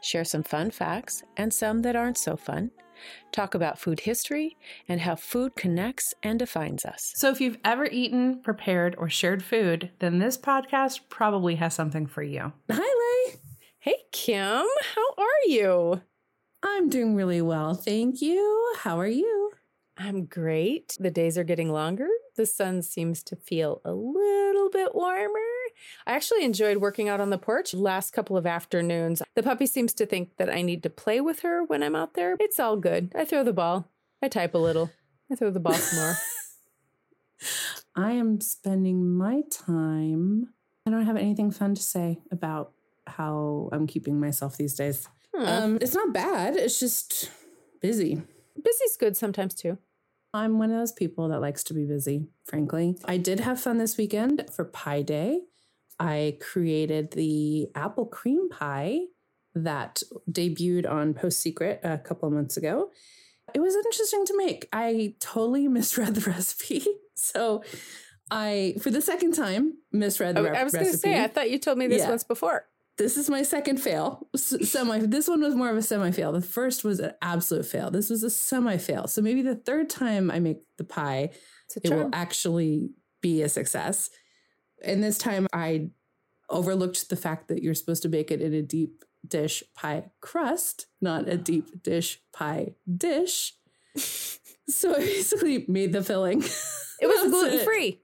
Share some fun facts and some that aren't so fun. Talk about food history and how food connects and defines us. So, if you've ever eaten, prepared, or shared food, then this podcast probably has something for you. Hi, Lay. Hey, Kim, how are you? I'm doing really well. Thank you. How are you? I'm great. The days are getting longer. The sun seems to feel a little bit warmer. I actually enjoyed working out on the porch last couple of afternoons. The puppy seems to think that I need to play with her when I'm out there. It's all good. I throw the ball. I type a little. I throw the ball some more. I am spending my time. I don't have anything fun to say about how I'm keeping myself these days. Hmm. Um, it's not bad. It's just busy. Busy's good sometimes too. I'm one of those people that likes to be busy, frankly. I did have fun this weekend for Pi Day. I created the apple cream pie that debuted on Post Secret a couple of months ago. It was interesting to make. I totally misread the recipe. So I, for the second time, misread the I, re- I was going to say, I thought you told me this Yeah. once before. this is my second fail. Semi. This one was more of a semi fail. The first was an absolute fail. This was a semi fail. So maybe the third time I make the pie, it will actually be a success. And this time I overlooked the fact that you're supposed to bake it in a deep dish pie crust, not a deep dish pie dish. so I basically made the filling. It was gluten free.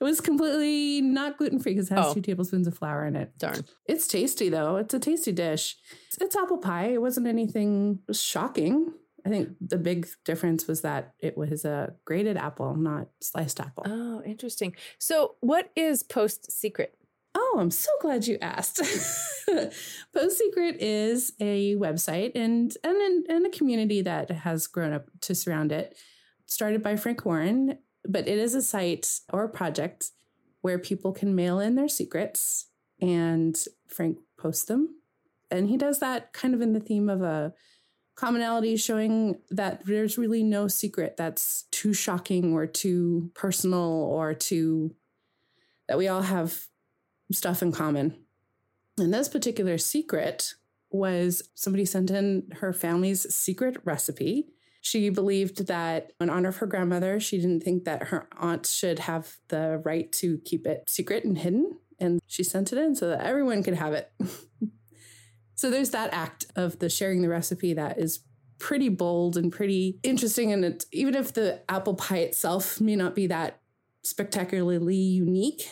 It was completely not gluten free because it has Oh. two tablespoons of flour in it. Darn. It's tasty though. It's a tasty dish. It's, it's apple pie. It wasn't anything shocking. I think the big difference was that it was a grated apple, not sliced apple. Oh, interesting. So, what is Post Secret? Oh, I'm so glad you asked. Post Secret is a website and and and a community that has grown up to surround it. Started by Frank Warren, but it is a site or a project where people can mail in their secrets and Frank posts them. And he does that kind of in the theme of a commonality showing that there's really no secret that's too shocking or too personal or too that we all have stuff in common. And this particular secret was somebody sent in her family's secret recipe. She believed that in honor of her grandmother, she didn't think that her aunt should have the right to keep it secret and hidden. And she sent it in so that everyone could have it. so there's that act of the sharing the recipe that is pretty bold and pretty interesting. And it, even if the apple pie itself may not be that spectacularly unique,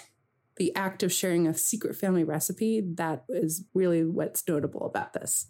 the act of sharing a secret family recipe, that is really what's notable about this.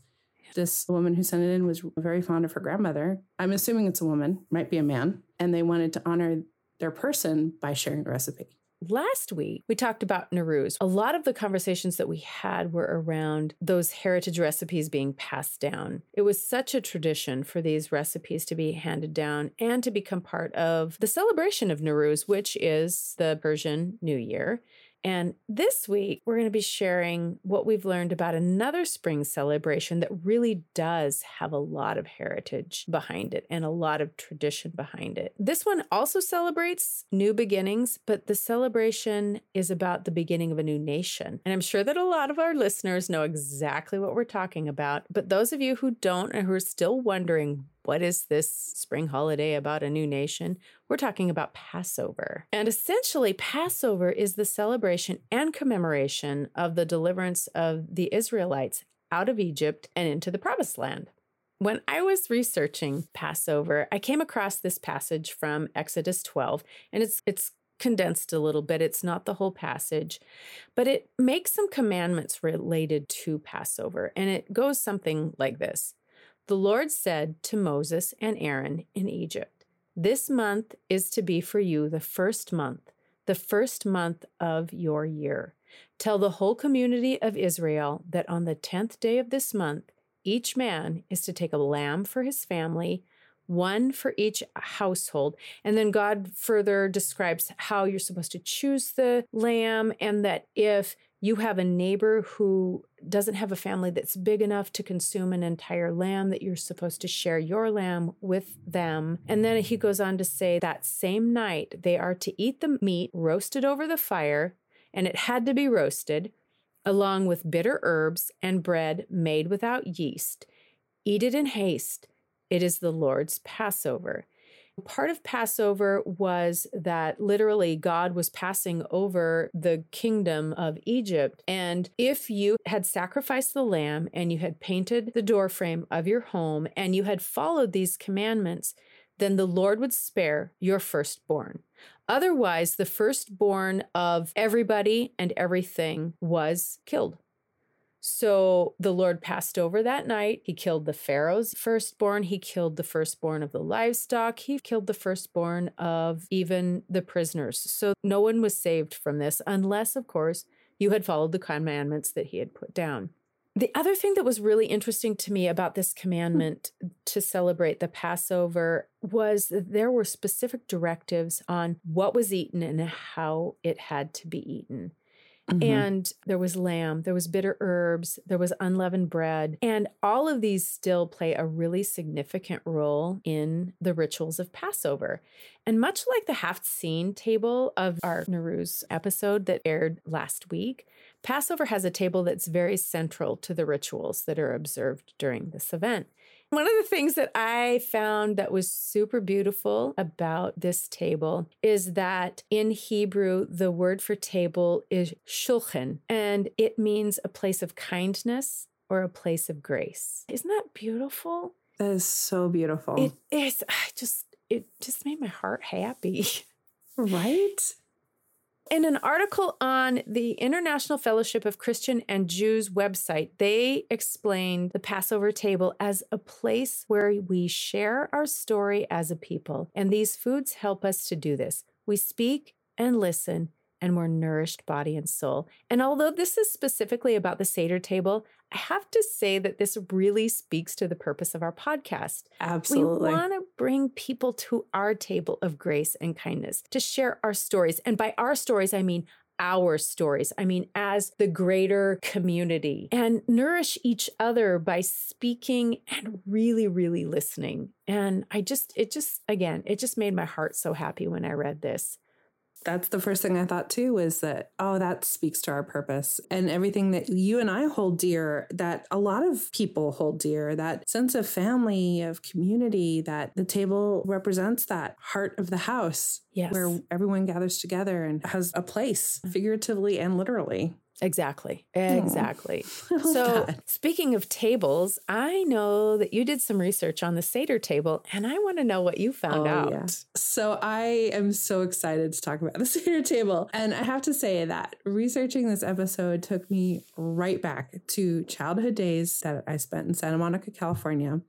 This woman who sent it in was very fond of her grandmother. I'm assuming it's a woman, might be a man, and they wanted to honor their person by sharing a recipe. Last week, we talked about Nowruz. A lot of the conversations that we had were around those heritage recipes being passed down. It was such a tradition for these recipes to be handed down and to become part of the celebration of Nowruz, which is the Persian New Year. And this week, we're going to be sharing what we've learned about another spring celebration that really does have a lot of heritage behind it and a lot of tradition behind it. This one also celebrates new beginnings, but the celebration is about the beginning of a new nation. And I'm sure that a lot of our listeners know exactly what we're talking about. But those of you who don't and who are still wondering, what is this spring holiday about a new nation? We're talking about Passover. And essentially, Passover is the celebration and commemoration of the deliverance of the Israelites out of Egypt and into the promised land. When I was researching Passover, I came across this passage from Exodus 12, and it's it's condensed a little bit. It's not the whole passage, but it makes some commandments related to Passover, and it goes something like this. The Lord said to Moses and Aaron in Egypt, This month is to be for you the first month, the first month of your year. Tell the whole community of Israel that on the tenth day of this month, each man is to take a lamb for his family, one for each household. And then God further describes how you're supposed to choose the lamb, and that if you have a neighbor who doesn't have a family that's big enough to consume an entire lamb, that you're supposed to share your lamb with them. And then he goes on to say that same night they are to eat the meat roasted over the fire, and it had to be roasted, along with bitter herbs and bread made without yeast. Eat it in haste. It is the Lord's Passover. Part of Passover was that literally God was passing over the kingdom of Egypt. And if you had sacrificed the lamb and you had painted the doorframe of your home and you had followed these commandments, then the Lord would spare your firstborn. Otherwise, the firstborn of everybody and everything was killed. So the Lord passed over that night. He killed the Pharaoh's firstborn. He killed the firstborn of the livestock. He killed the firstborn of even the prisoners. So no one was saved from this, unless, of course, you had followed the commandments that he had put down. The other thing that was really interesting to me about this hmm. commandment to celebrate the Passover was that there were specific directives on what was eaten and how it had to be eaten. Mm-hmm. And there was lamb, there was bitter herbs, there was unleavened bread. And all of these still play a really significant role in the rituals of Passover. And much like the Haft-Seen table of our Nowruz episode that aired last week, Passover has a table that's very central to the rituals that are observed during this event. One of the things that I found that was super beautiful about this table is that in Hebrew, the word for table is shulchan, and it means a place of kindness or a place of grace. Isn't that beautiful? That is so beautiful. It is. I just, it just made my heart happy. Right? In an article on the International Fellowship of Christian and Jews website, they explained the Passover table as a place where we share our story as a people. And these foods help us to do this. We speak and listen and we're nourished body and soul. And although this is specifically about the Seder table, I have to say that this really speaks to the purpose of our podcast. Absolutely. We want to bring people to our table of grace and kindness to share our stories. And by our stories, I mean our stories. I mean, as the greater community and nourish each other by speaking and really, really listening. And I just, it just, again, it just made my heart so happy when I read this that's the first thing I thought too was that, oh, that speaks to our purpose and everything that you and I hold dear, that a lot of people hold dear, that sense of family, of community, that the table represents that heart of the house yes. where everyone gathers together and has a place, figuratively and literally. Exactly. Exactly. So, that. speaking of tables, I know that you did some research on the Seder table, and I want to know what you found oh, out. Yeah. So, I am so excited to talk about the Seder table. And I have to say that researching this episode took me right back to childhood days that I spent in Santa Monica, California.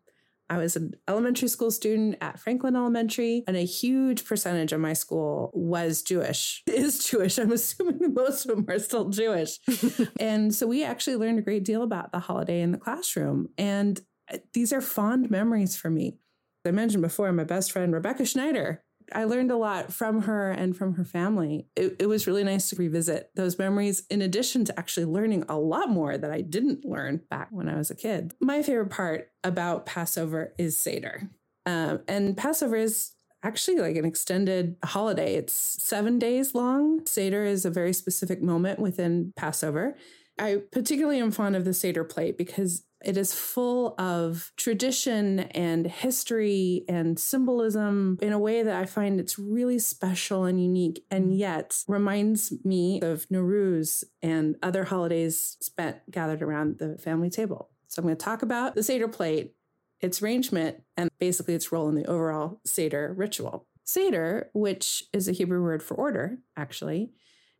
I was an elementary school student at Franklin Elementary, and a huge percentage of my school was Jewish, is Jewish. I'm assuming most of them are still Jewish. and so we actually learned a great deal about the holiday in the classroom. And uh, these are fond memories for me. As I mentioned before, my best friend, Rebecca Schneider, I learned a lot from her and from her family. It, it, was really nice to revisit those memories, in addition to actually learning a lot more that I didn't learn back when I was a kid. My favorite part about Passover is Seder. Um, and Passover is actually like an extended holiday. It's seven days long. Seder is a very specific moment within Passover. I particularly am fond of the Seder plate because it is full of tradition and history and symbolism in a way that I find it's really special and unique, and mm. yet reminds me of Nowruz and other holidays spent gathered around the family table. So I'm going to talk about the Seder plate, its arrangement, and basically its role in the overall Seder ritual. Seder, which is a Hebrew word for order, actually,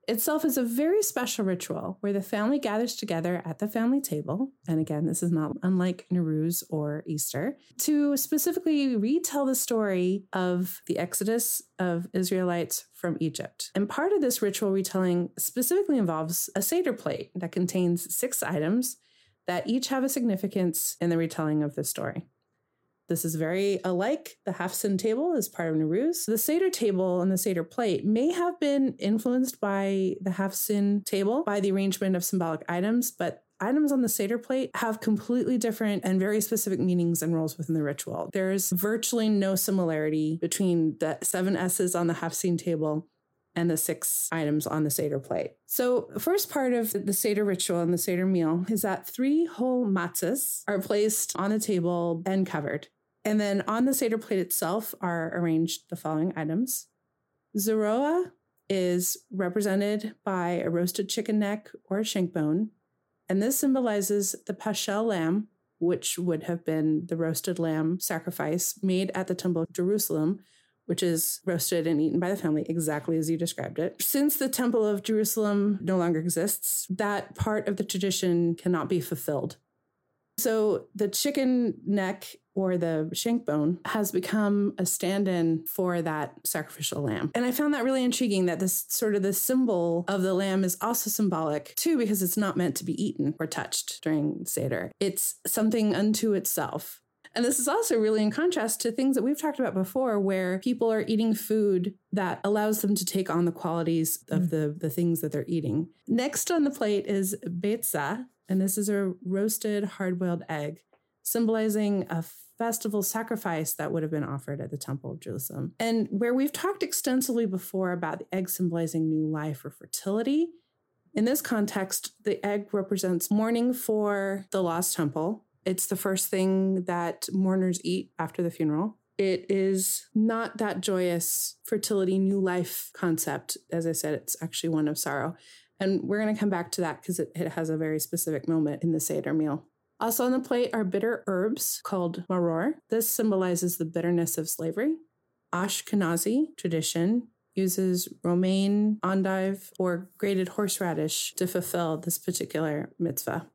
itself is a very special ritual where the family gathers together at the family table. And again, this is not unlike Nowruz or Easter, to specifically retell the story of the exodus of Israelites from Egypt. And part of this ritual retelling specifically involves a Seder plate that contains six items that each have a significance in the retelling of the story. This is very alike. The Haft-Seen table is part of Nowruz. The Seder table and the Seder plate may have been influenced by the Haft-Seen table by the arrangement of symbolic items, but items on the Seder plate have completely different and very specific meanings and roles within the ritual. There's virtually no similarity between the seven S's on the Haft-Seen table and the six items on the Seder plate. So, first part of the Seder ritual and the Seder meal is that three whole matzahs are placed on the table and covered. And then on the Seder plate itself are arranged the following items. Zeroa is represented by a roasted chicken neck or a shank bone. And this symbolizes the Paschal lamb, which would have been the roasted lamb sacrifice made at the Temple of Jerusalem, which is roasted and eaten by the family exactly as you described it. Since the Temple of Jerusalem no longer exists, that part of the tradition cannot be fulfilled. So the chicken neck or the shank bone has become a stand-in for that sacrificial lamb. And I found that really intriguing that this sort of the symbol of the lamb is also symbolic too because it's not meant to be eaten or touched during Seder. It's something unto itself. And this is also really in contrast to things that we've talked about before, where people are eating food that allows them to take on the qualities of mm. the, the things that they're eating. Next on the plate is betza, and this is a roasted hard boiled egg, symbolizing a festival sacrifice that would have been offered at the Temple of Jerusalem. And where we've talked extensively before about the egg symbolizing new life or fertility, in this context, the egg represents mourning for the lost temple. It's the first thing that mourners eat after the funeral. It is not that joyous fertility, new life concept. As I said, it's actually one of sorrow. And we're going to come back to that because it, it has a very specific moment in the Seder meal. Also on the plate are bitter herbs called maror. This symbolizes the bitterness of slavery. Ashkenazi tradition uses romaine, endive, or grated horseradish to fulfill this particular mitzvah.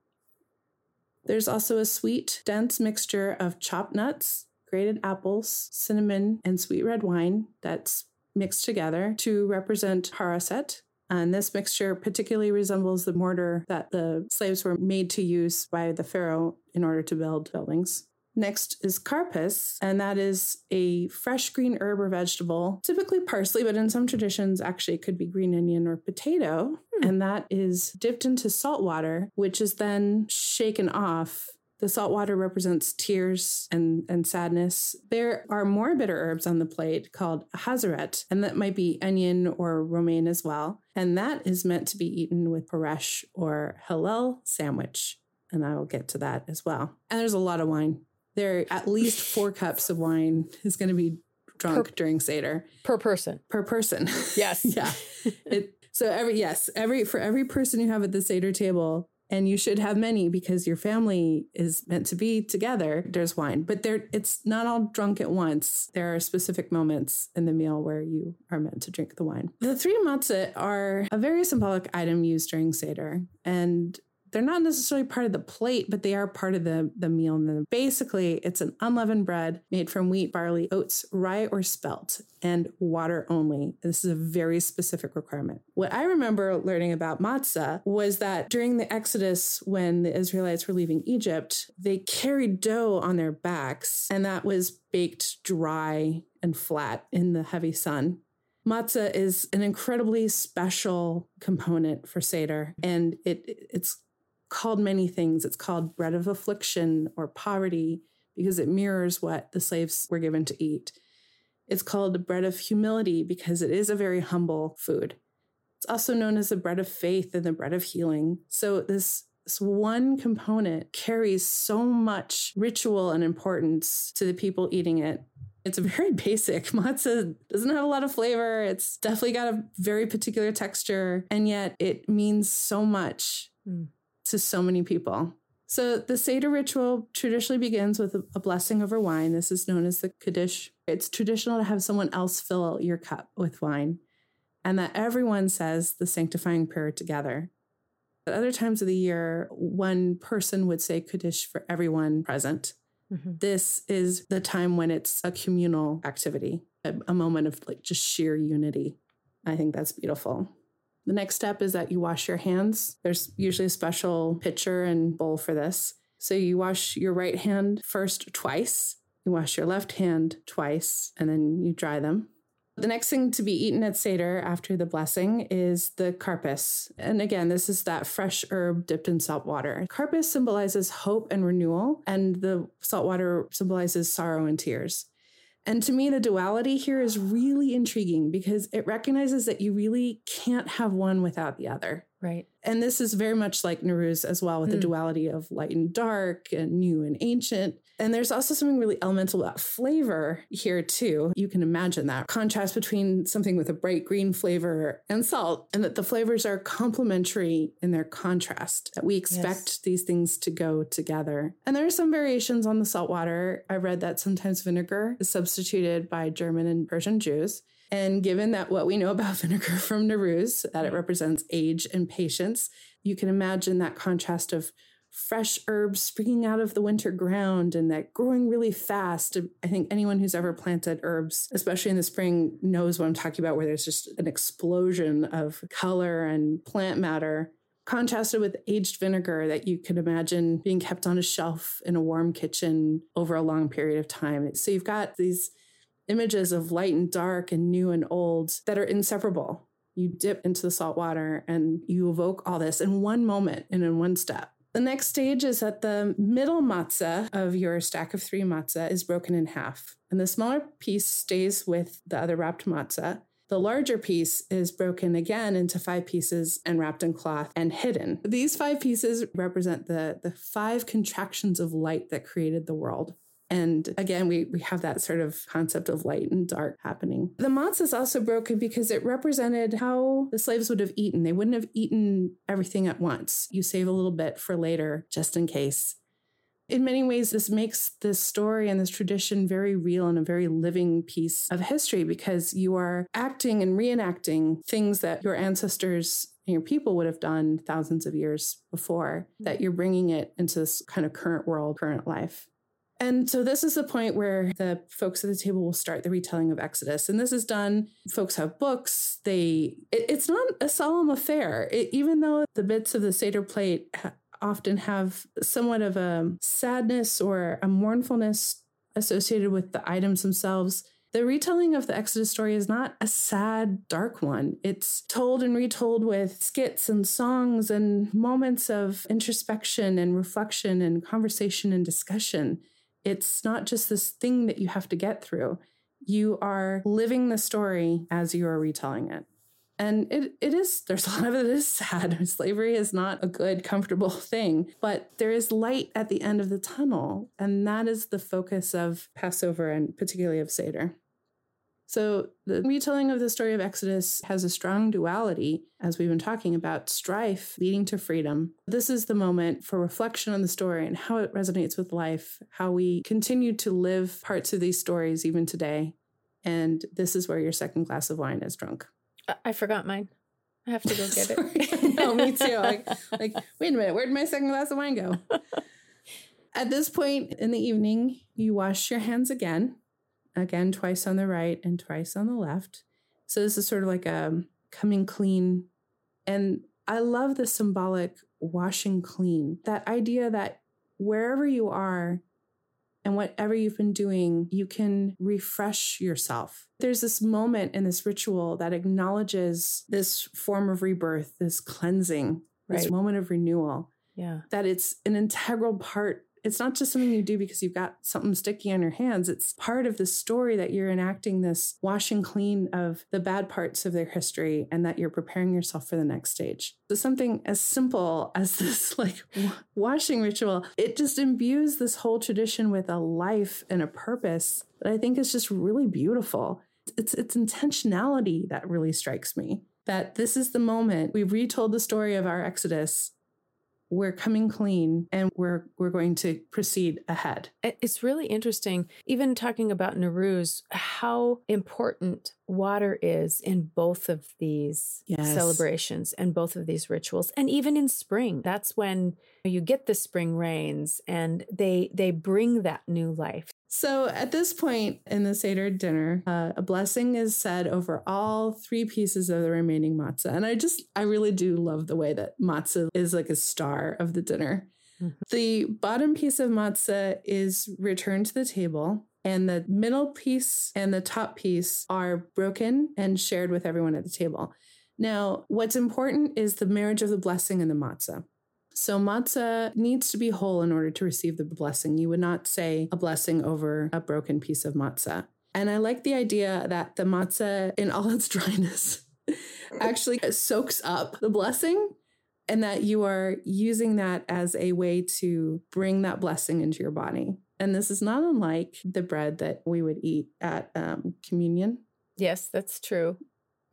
There's also a sweet, dense mixture of chopped nuts, grated apples, cinnamon, and sweet red wine that's mixed together to represent haroset, and this mixture particularly resembles the mortar that the slaves were made to use by the pharaoh in order to build buildings. Next is karpas, and that is a fresh green herb or vegetable, typically parsley, but in some traditions, actually, it could be green onion or potato. Hmm. And that is dipped into salt water, which is then shaken off the salt water represents tears and, and sadness. There are more bitter herbs on the plate called hazaret, and that might be onion or romaine as well. And that is meant to be eaten with paresh or hallel sandwich. And I will get to that as well. And there's a lot of wine. There are at least four cups of wine is going to be drunk per, during Seder. Per person. Per person. Yes. yeah. It, so every yes, every for every person you have at the Seder table, and you should have many because your family is meant to be together. There's wine but there it's not all drunk at once. There are specific moments in the meal where you are meant to drink the wine. The three matzah are a very symbolic item used during seder and they're not necessarily part of the plate, but they are part of the, the meal. And basically, it's an unleavened bread made from wheat, barley, oats, rye, or spelt, and water only. This is a very specific requirement. What I remember learning about matzah was that during the Exodus, when the Israelites were leaving Egypt, they carried dough on their backs, and that was baked dry and flat in the heavy sun. Matzah is an incredibly special component for Seder, and it it's called many things. It's called bread of affliction or poverty because it mirrors what the slaves were given to eat. It's called bread of humility because it is a very humble food. It's also known as the bread of faith and the bread of healing. So this this one component carries so much ritual and importance to the people eating it. It's a very basic. Matzah doesn't have a lot of flavor. It's definitely got a very particular texture, and yet it means so much. Mm to so many people. So the Seder ritual traditionally begins with a blessing over wine. This is known as the Kaddish. It's traditional to have someone else fill your cup with wine and that everyone says the sanctifying prayer together. At other times of the year, one person would say Kaddish for everyone present. Mm-hmm. This is the time when it's a communal activity, a, a moment of like just sheer unity. I think that's beautiful. The next step is that you wash your hands. There's usually a special pitcher and bowl for this. So you wash your right hand first twice, you wash your left hand twice, and then you dry them. The next thing to be eaten at Seder after the blessing is the karpas. And again, this is that fresh herb dipped in salt water. Karpas symbolizes hope and renewal, and the salt water symbolizes sorrow and tears. And to me, the duality here is really intriguing because it recognizes that you really can't have one without the other. Right. And this is very much like Nowruz as well, with mm. the duality of light and dark and new and ancient. And there's also something really elemental about flavor here, too. You can imagine that contrast between something with a bright green flavor and salt, and that the flavors are complementary in their contrast, that we expect yes. these things to go together. And there are some variations on the salt water. I read that sometimes vinegar is substituted by German and Persian Jews. And given that what we know about vinegar from Nowruz, that it represents age and patience, you can imagine that contrast of fresh herbs springing out of the winter ground and that growing really fast. I think anyone who's ever planted herbs, especially in the spring, knows what I'm talking about, where there's just an explosion of color and plant matter. Contrasted with aged vinegar that you could imagine being kept on a shelf in a warm kitchen over a long period of time. So you've got these images of light and dark and new and old that are inseparable. You dip into the salt water and you evoke all this in one moment and in one step. The next stage is that the middle matzah of your stack of three matzah is broken in half, and the smaller piece stays with the other wrapped matzah. The larger piece is broken again into five pieces and wrapped in cloth and hidden. These five pieces represent the, the five contractions of light that created the world. And again, we, we have that sort of concept of light and dark happening. The matzah is also broken because it represented how the slaves would have eaten. They wouldn't have eaten everything at once. You save a little bit for later, just in case. In many ways, this makes this story and this tradition very real and a very living piece of history because you are acting and reenacting things that your ancestors and your people would have done thousands of years before, that you're bringing it into this kind of current world, current life. And so this is the point where the folks at the table will start the retelling of Exodus. And this is done, folks have books. They, it, it's not a solemn affair. It, even though the bits of the Seder plate ha- often have somewhat of a sadness or a mournfulness associated with the items themselves, the retelling of the Exodus story is not a sad, dark one. It's told and retold with skits and songs and moments of introspection and reflection and conversation and discussion. It's not just this thing that you have to get through. You are living the story as you are retelling it. And it, it is, there's a lot of it is sad. Slavery is not a good, comfortable thing, but there is light at the end of the tunnel. And that is the focus of Passover and particularly of Seder. So the retelling of the story of Exodus has a strong duality, as we've been talking about strife leading to freedom. This is the moment for reflection on the story and how it resonates with life, how we continue to live parts of these stories even today. And this is where your second glass of wine is drunk. I forgot mine. I have to go get it. no, me too. Like, like, wait a minute, where did my second glass of wine go? At this point in the evening, you wash your hands again again twice on the right and twice on the left. So this is sort of like a coming clean. And I love the symbolic washing clean. That idea that wherever you are and whatever you've been doing, you can refresh yourself. There's this moment in this ritual that acknowledges this form of rebirth, this cleansing, right. this moment of renewal. Yeah. That it's an integral part it's not just something you do because you've got something sticky on your hands. It's part of the story that you're enacting this washing clean of the bad parts of their history and that you're preparing yourself for the next stage. So something as simple as this like washing ritual, it just imbues this whole tradition with a life and a purpose that I think is just really beautiful. It's it's intentionality that really strikes me. That this is the moment we've retold the story of our Exodus we're coming clean and we're we're going to proceed ahead. It's really interesting, even talking about Nowruz, how important water is in both of these yes. celebrations and both of these rituals and even in spring that's when you get the spring rains and they they bring that new life So at this point in the Seder dinner, uh, a blessing is said over all three pieces of the remaining matzah. And I just, I really do love the way that matzah is like a star of the dinner. Mm-hmm. The bottom piece of matzah is returned to the table, and the middle piece and the top piece are broken and shared with everyone at the table. Now, what's important is the marriage of the blessing and the matzah. So matzah needs to be whole in order to receive the blessing. You would not say a blessing over a broken piece of matzah. And I like the idea that the matzah, in all its dryness, actually soaks up the blessing and that you are using that as a way to bring that blessing into your body. And this is not unlike the bread that we would eat at um, communion. Yes, that's true.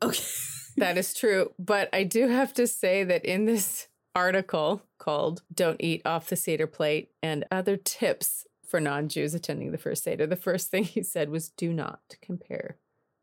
Okay. that is true. But I do have to say that in this article called Don't Eat Off the Seder Plate and Other Tips for Non Jews Attending the First Seder, the first thing he said was do not compare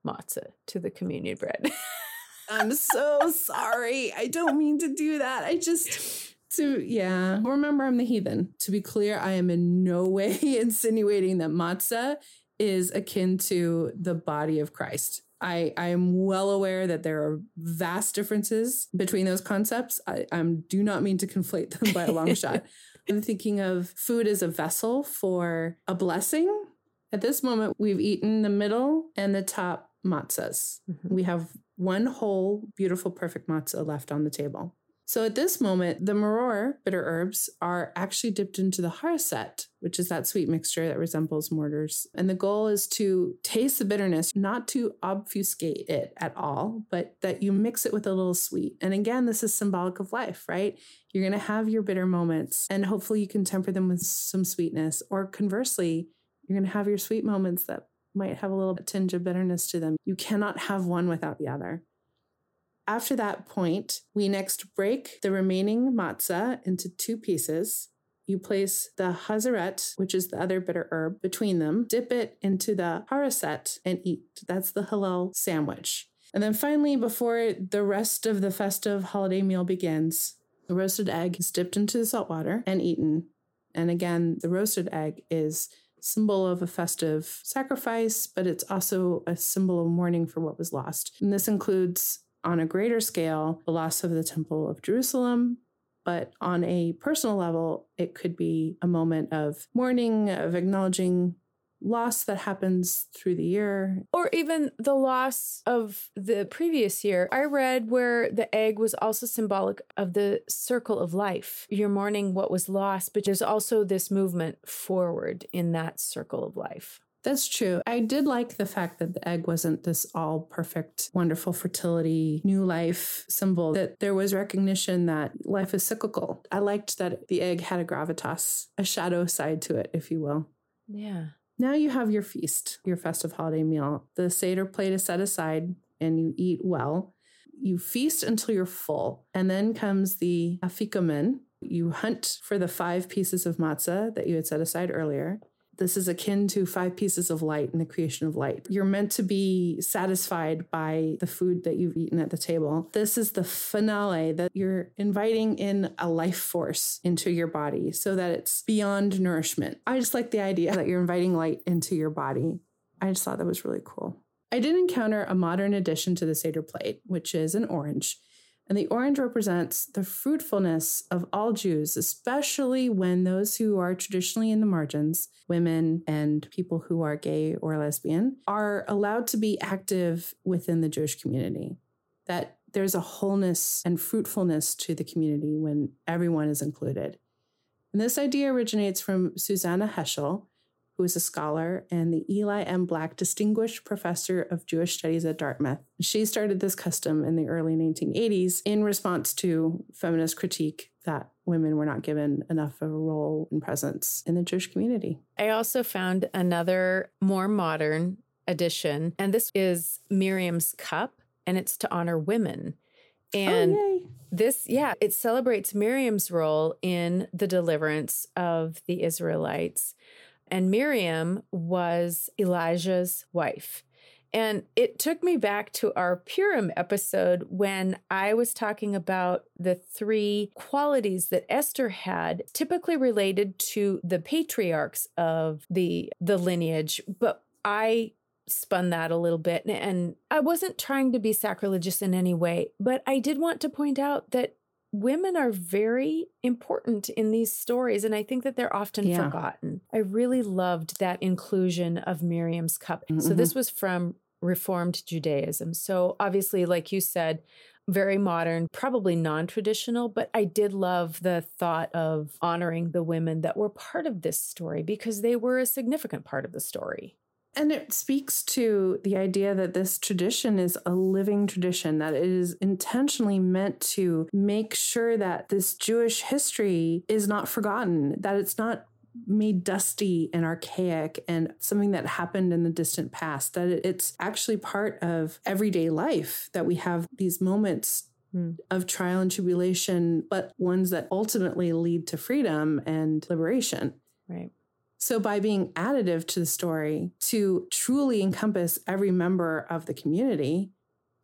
matzah to the communion bread. I'm so sorry. I don't mean to do that. I just to yeah. Remember, I'm the heathen. To be clear, I am in no way insinuating that matzah is akin to the body of Christ. I, I am well aware that there are vast differences between those concepts. I, I do not mean to conflate them by a long shot. I'm thinking of food as a vessel for a blessing. At this moment, we've eaten the middle and the top matzahs. Mm-hmm. We have one whole, beautiful, perfect matzah left on the table. So at this moment, the maror bitter herbs are actually dipped into the haroset, which is that sweet mixture that resembles mortars. And the goal is to taste the bitterness, not to obfuscate it at all, but that you mix it with a little sweet. And again, this is symbolic of life, right? You're going to have your bitter moments, and hopefully you can temper them with some sweetness. Or conversely, you're going to have your sweet moments that might have a little tinge of bitterness to them. You cannot have one without the other. After that point, we next break the remaining matzah into two pieces. You place the hazaret, which is the other bitter herb, between them, dip it into the haroset, and eat. That's the halal sandwich. And then finally, before the rest of the festive holiday meal begins, the roasted egg is dipped into the salt water and eaten. And again, the roasted egg is symbol of a festive sacrifice, but it's also a symbol of mourning for what was lost. And this includes on a greater scale, the loss of the Temple of Jerusalem. But on a personal level, it could be a moment of mourning, of acknowledging loss that happens through the year. Or even the loss of the previous year. I read where the egg was also symbolic of the circle of life. You're mourning what was lost, but there's also this movement forward in that circle of life. That's true. I did like the fact that the egg wasn't this all perfect, wonderful fertility, new life symbol, that there was recognition that life is cyclical. I liked that the egg had a gravitas, a shadow side to it, if you will. Yeah. Now you have your feast, your festive holiday meal. The Seder plate is set aside and you eat well. You feast until you're full. And then comes the afikomen. You hunt for the five pieces of matzah that you had set aside earlier. This is akin to five pieces of light in the creation of light. You're meant to be satisfied by the food that you've eaten at the table. This is the finale that you're inviting in a life force into your body so that it's beyond nourishment. I just like the idea that you're inviting light into your body. I just thought that was really cool. I did encounter a modern addition to the Seder plate, which is an orange. And the orange represents the fruitfulness of all Jews, especially when those who are traditionally in the margins, women and people who are gay or lesbian, are allowed to be active within the Jewish community. That there's a wholeness and fruitfulness to the community when everyone is included. And this idea originates from Susannah Heschel, who is a scholar and the Eli M. Black Distinguished Professor of Jewish Studies at Dartmouth. She started this custom in the early 1980s in response to feminist critique that women were not given enough of a role and presence in the Jewish community. I also found another more modern addition, and this is Miriam's Cup, and it's to honor women. Oh, and oh, this, yeah, it celebrates Miriam's role in the deliverance of the Israelites. And Miriam was Elijah's wife. And it took me back to our Purim episode when I was talking about the three qualities that Esther had, typically related to the patriarchs of the, the lineage. But I spun that a little bit and I wasn't trying to be sacrilegious in any way, but I did want to point out that women are very important in these stories and i think that they're often yeah. forgotten i really loved that inclusion of miriam's cup mm-hmm. so this was from reformed judaism so obviously like you said very modern, probably non traditional, but I did love the thought of honoring the women that were part of this story because they were a significant part of the story. And it speaks to the idea that this tradition is a living tradition, that it is intentionally meant to make sure that this Jewish history is not forgotten, that it's not made dusty and archaic and something that happened in the distant past, that it's actually part of everyday life, that we have these moments hmm. of trial and tribulation, but ones that ultimately lead to freedom and liberation. Right. So, by being additive to the story, to truly encompass every member of the community,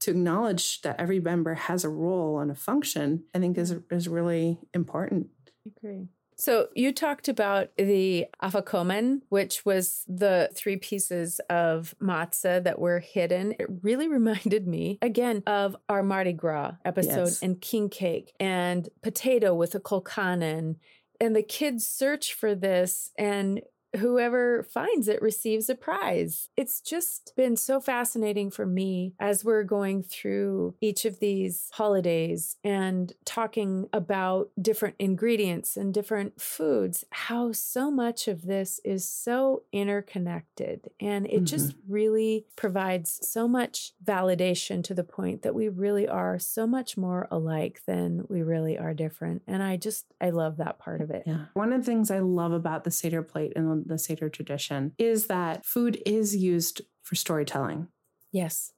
to acknowledge that every member has a role and a function, I think is, is really important. I agree. So you talked about the afikomen, which was the three pieces of matzah that were hidden. It really reminded me again of our Mardi Gras episode yes. and king cake and potato with a colcannon and the kids search for this and whoever finds it receives a prize. It's just been so fascinating for me as we're going through each of these holidays and talking about different ingredients and different foods, how so much of this is so interconnected. And it mm-hmm. just really provides so much validation to the point that we really are so much more alike than we really are different. And I just, I love that part of it. Yeah. One of the things I love about the Seder plate and the Seder tradition is that food is used for storytelling. Yes.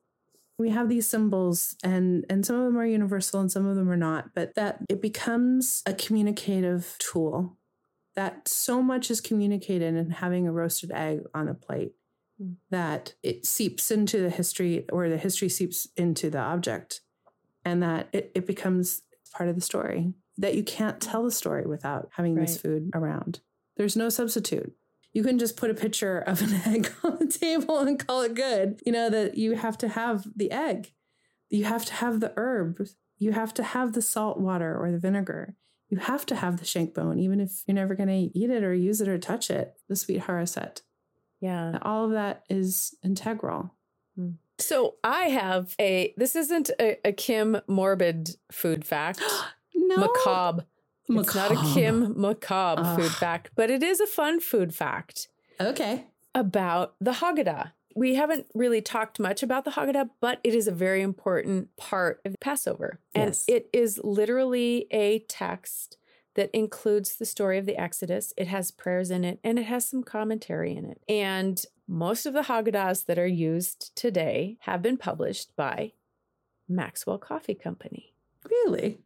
We have these symbols and and some of them are universal and some of them are not, but that it becomes a communicative tool. That so much is communicated in having a roasted egg on a plate mm. that it seeps into the history or the history seeps into the object and that it, it becomes part of the story that you can't tell the story without having right. this food around. There's no substitute you can just put a picture of an egg on the table and call it good. You know, that you have to have the egg, you have to have the herbs, you have to have the salt water or the vinegar. You have to have the shank bone, even if you're never going to eat it or use it or touch it, the sweet haroset. Yeah. All of that is integral. Hmm. So I have a, this isn't a, a Kim morbid food fact. no. Macabre. It's not a Kim macabre food fact, but it is a fun food fact. Okay. About the Haggadah. We haven't really talked much about the Haggadah, but it is a very important part of Passover. And yes. it is literally a text that includes the story of the Exodus. It has prayers in it and it has some commentary in it. And most of the Haggadahs that are used today have been published by Maxwell Coffee Company. Really?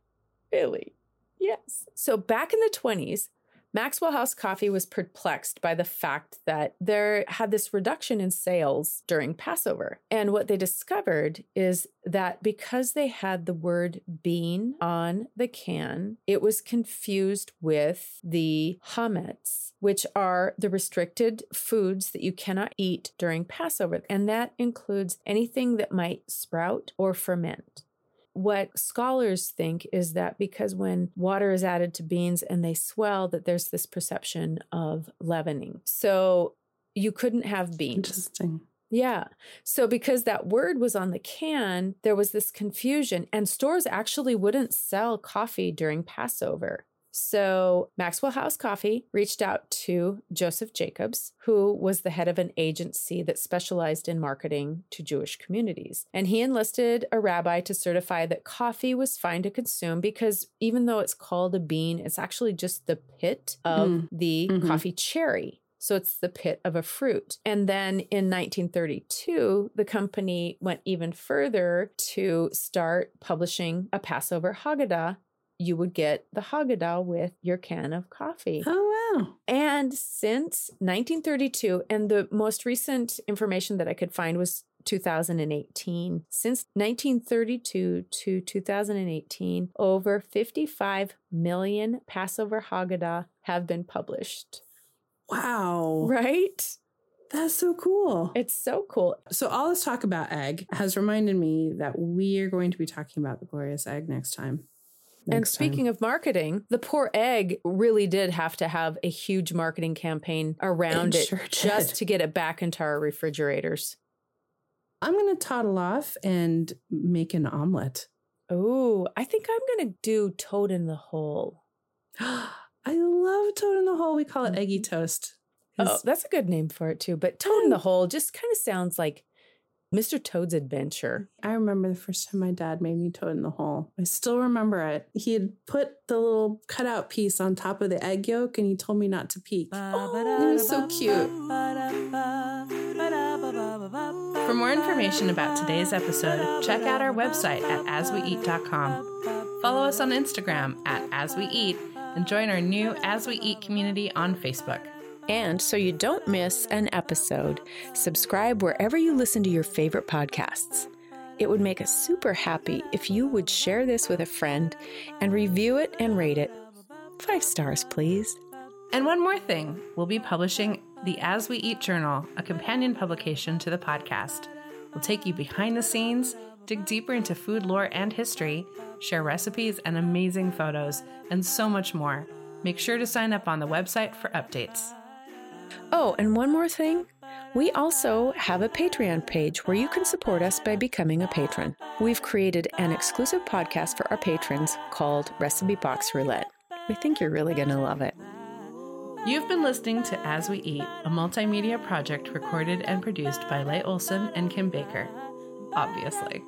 Really? Yes. So back in the 20s, Maxwell House Coffee was perplexed by the fact that there had this reduction in sales during Passover. And what they discovered is that because they had the word bean on the can, it was confused with the hametz, which are the restricted foods that you cannot eat during Passover. And that includes anything that might sprout or ferment. What scholars think is that because when water is added to beans and they swell, that there's this perception of leavening. So you couldn't have beans. Interesting. Yeah. So because that word was on the can, there was this confusion, and stores actually wouldn't sell coffee during Passover. So Maxwell House Coffee reached out to Joseph Jacobs, who was the head of an agency that specialized in marketing to Jewish communities. And he enlisted a rabbi to certify that coffee was fine to consume because even though it's called a bean, it's actually just the pit of mm. the mm-hmm. coffee cherry. So it's the pit of a fruit. And then in 1932, the company went even further to start publishing a Passover Haggadah you would get the Haggadah with your can of coffee. Oh, wow. And since 1932, and the most recent information that I could find was 2018. Since 1932 to 2018, over 55 million Passover Haggadah have been published. Wow. Right? That's so cool. It's so cool. So, all this talk about egg has reminded me that we are going to be talking about the glorious egg next time. And speaking of marketing, the poor egg really did have to have a huge marketing campaign around It it, sure just to get it back into our refrigerators. I'm going to toddle off and make an omelet. Oh, I think I'm going to do Toad in the Hole. I love toad in the hole. We call it eggy mm-hmm. toast. Oh, that's a good name for it too. But Toad in the Hole just kind of sounds like Mr. Toad's Adventure. I remember the first time my dad made me toad in the hole. I still remember it. He had put the little cutout piece on top of the egg yolk and he told me not to peek. Oh, it was so cute. For more information about today's episode, check out our website at asweeat.com. Follow us on Instagram at asweeat and join our new As We Eat community on Facebook. And so you don't miss an episode, subscribe wherever you listen to your favorite podcasts. It would make us super happy if you would share this with a friend and review it and rate it. Five stars, please. And one more thing, we'll be publishing the As We Eat Journal, a companion publication to the podcast. We'll take you behind the scenes, dig deeper into food lore and history, share recipes and amazing photos, and so much more. Make sure to sign up on the website for updates. Oh, and one more thing. We also have a Patreon page where you can support us by becoming a patron. We've created an exclusive podcast for our patrons called Recipe Box Roulette. We think you're really going to love it. You've been listening to As We Eat, a multimedia project recorded and produced by Leigh Olson and Kim Baker. Obviously.